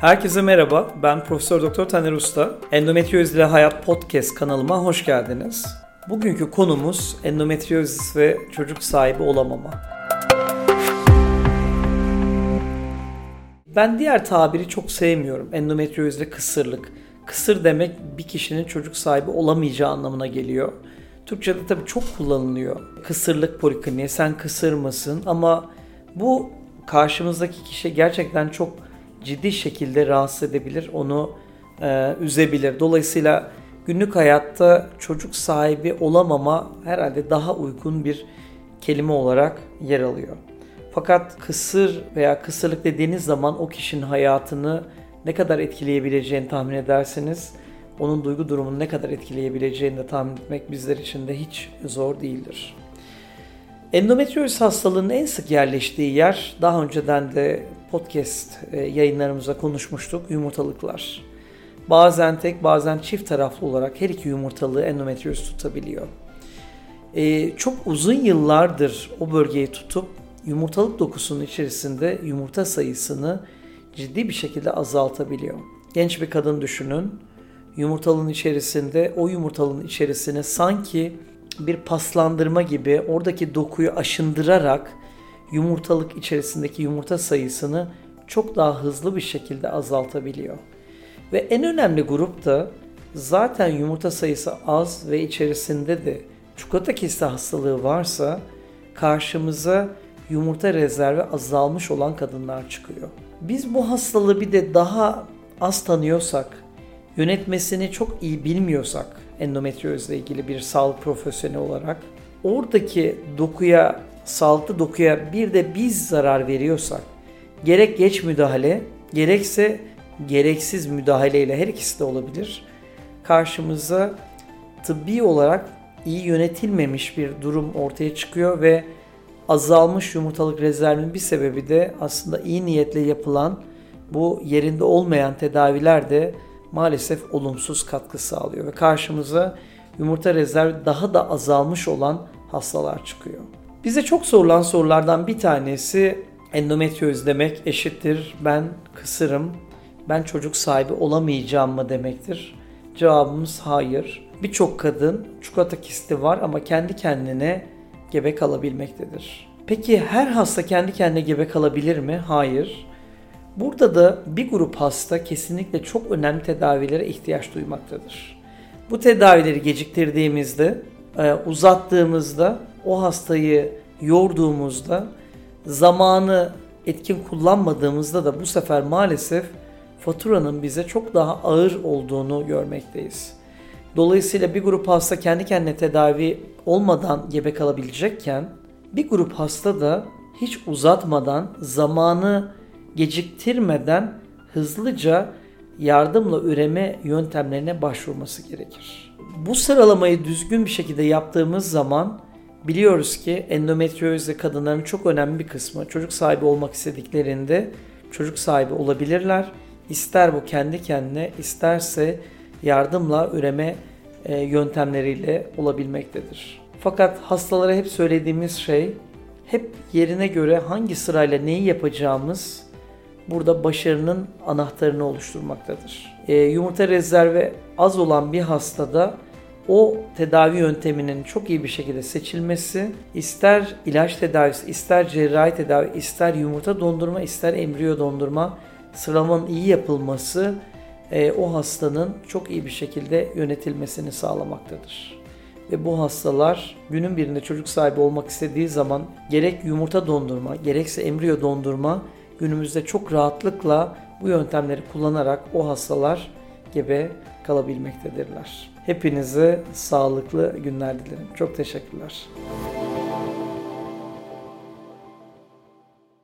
Herkese merhaba. Ben Profesör Doktor Taner Usta. Endometrioz ile Hayat Podcast kanalıma hoş geldiniz. Bugünkü konumuz endometriozis ve çocuk sahibi olamama. Ben diğer tabiri çok sevmiyorum. Endometrioz ile kısırlık. Kısır demek bir kişinin çocuk sahibi olamayacağı anlamına geliyor. Türkçe'de tabii çok kullanılıyor. Kısırlık polikliniği, sen kısır mısın? Ama bu karşımızdaki kişi gerçekten çok ciddi şekilde rahatsız edebilir, onu e, üzebilir. Dolayısıyla günlük hayatta çocuk sahibi olamama herhalde daha uygun bir kelime olarak yer alıyor. Fakat kısır veya kısırlık dediğiniz zaman o kişinin hayatını ne kadar etkileyebileceğini tahmin edersiniz. Onun duygu durumunu ne kadar etkileyebileceğini de tahmin etmek bizler için de hiç zor değildir. Endometrioz hastalığının en sık yerleştiği yer daha önceden de podcast e, yayınlarımızda konuşmuştuk yumurtalıklar. Bazen tek bazen çift taraflı olarak her iki yumurtalığı endometrioz tutabiliyor. Ee, çok uzun yıllardır o bölgeyi tutup yumurtalık dokusunun içerisinde yumurta sayısını ciddi bir şekilde azaltabiliyor. Genç bir kadın düşünün. Yumurtalığın içerisinde o yumurtalığın içerisine sanki bir paslandırma gibi oradaki dokuyu aşındırarak yumurtalık içerisindeki yumurta sayısını çok daha hızlı bir şekilde azaltabiliyor. Ve en önemli grup da zaten yumurta sayısı az ve içerisinde de çikolata kisti hastalığı varsa karşımıza yumurta rezervi azalmış olan kadınlar çıkıyor. Biz bu hastalığı bir de daha az tanıyorsak, yönetmesini çok iyi bilmiyorsak endometriozla ilgili bir sağlık profesyoneli olarak oradaki dokuya, sağlıklı dokuya bir de biz zarar veriyorsak gerek geç müdahale gerekse gereksiz müdahaleyle her ikisi de olabilir. Karşımıza tıbbi olarak iyi yönetilmemiş bir durum ortaya çıkıyor ve azalmış yumurtalık rezervinin bir sebebi de aslında iyi niyetle yapılan bu yerinde olmayan tedaviler de maalesef olumsuz katkı sağlıyor ve karşımıza yumurta rezervi daha da azalmış olan hastalar çıkıyor. Bize çok sorulan sorulardan bir tanesi endometrioz demek eşittir ben kısırım, ben çocuk sahibi olamayacağım mı demektir? Cevabımız hayır. Birçok kadın çikolata kisti var ama kendi kendine gebe kalabilmektedir. Peki her hasta kendi kendine gebe kalabilir mi? Hayır. Burada da bir grup hasta kesinlikle çok önemli tedavilere ihtiyaç duymaktadır. Bu tedavileri geciktirdiğimizde, e, uzattığımızda, o hastayı yorduğumuzda, zamanı etkin kullanmadığımızda da bu sefer maalesef faturanın bize çok daha ağır olduğunu görmekteyiz. Dolayısıyla bir grup hasta kendi kendine tedavi olmadan gebe kalabilecekken bir grup hasta da hiç uzatmadan zamanı geciktirmeden hızlıca yardımla üreme yöntemlerine başvurması gerekir. Bu sıralamayı düzgün bir şekilde yaptığımız zaman biliyoruz ki endometriozle kadınların çok önemli bir kısmı çocuk sahibi olmak istediklerinde çocuk sahibi olabilirler. İster bu kendi kendine isterse yardımla üreme e, yöntemleriyle olabilmektedir. Fakat hastalara hep söylediğimiz şey hep yerine göre hangi sırayla neyi yapacağımız burada başarının anahtarını oluşturmaktadır. E, yumurta rezervi az olan bir hastada o tedavi yönteminin çok iyi bir şekilde seçilmesi, ister ilaç tedavisi, ister cerrahi tedavi, ister yumurta dondurma, ister embriyo dondurma sıralamanın iyi yapılması e, o hastanın çok iyi bir şekilde yönetilmesini sağlamaktadır. Ve bu hastalar günün birinde çocuk sahibi olmak istediği zaman gerek yumurta dondurma gerekse embriyo dondurma günümüzde çok rahatlıkla bu yöntemleri kullanarak o hastalar gebe kalabilmektedirler. Hepinize sağlıklı günler dilerim. Çok teşekkürler.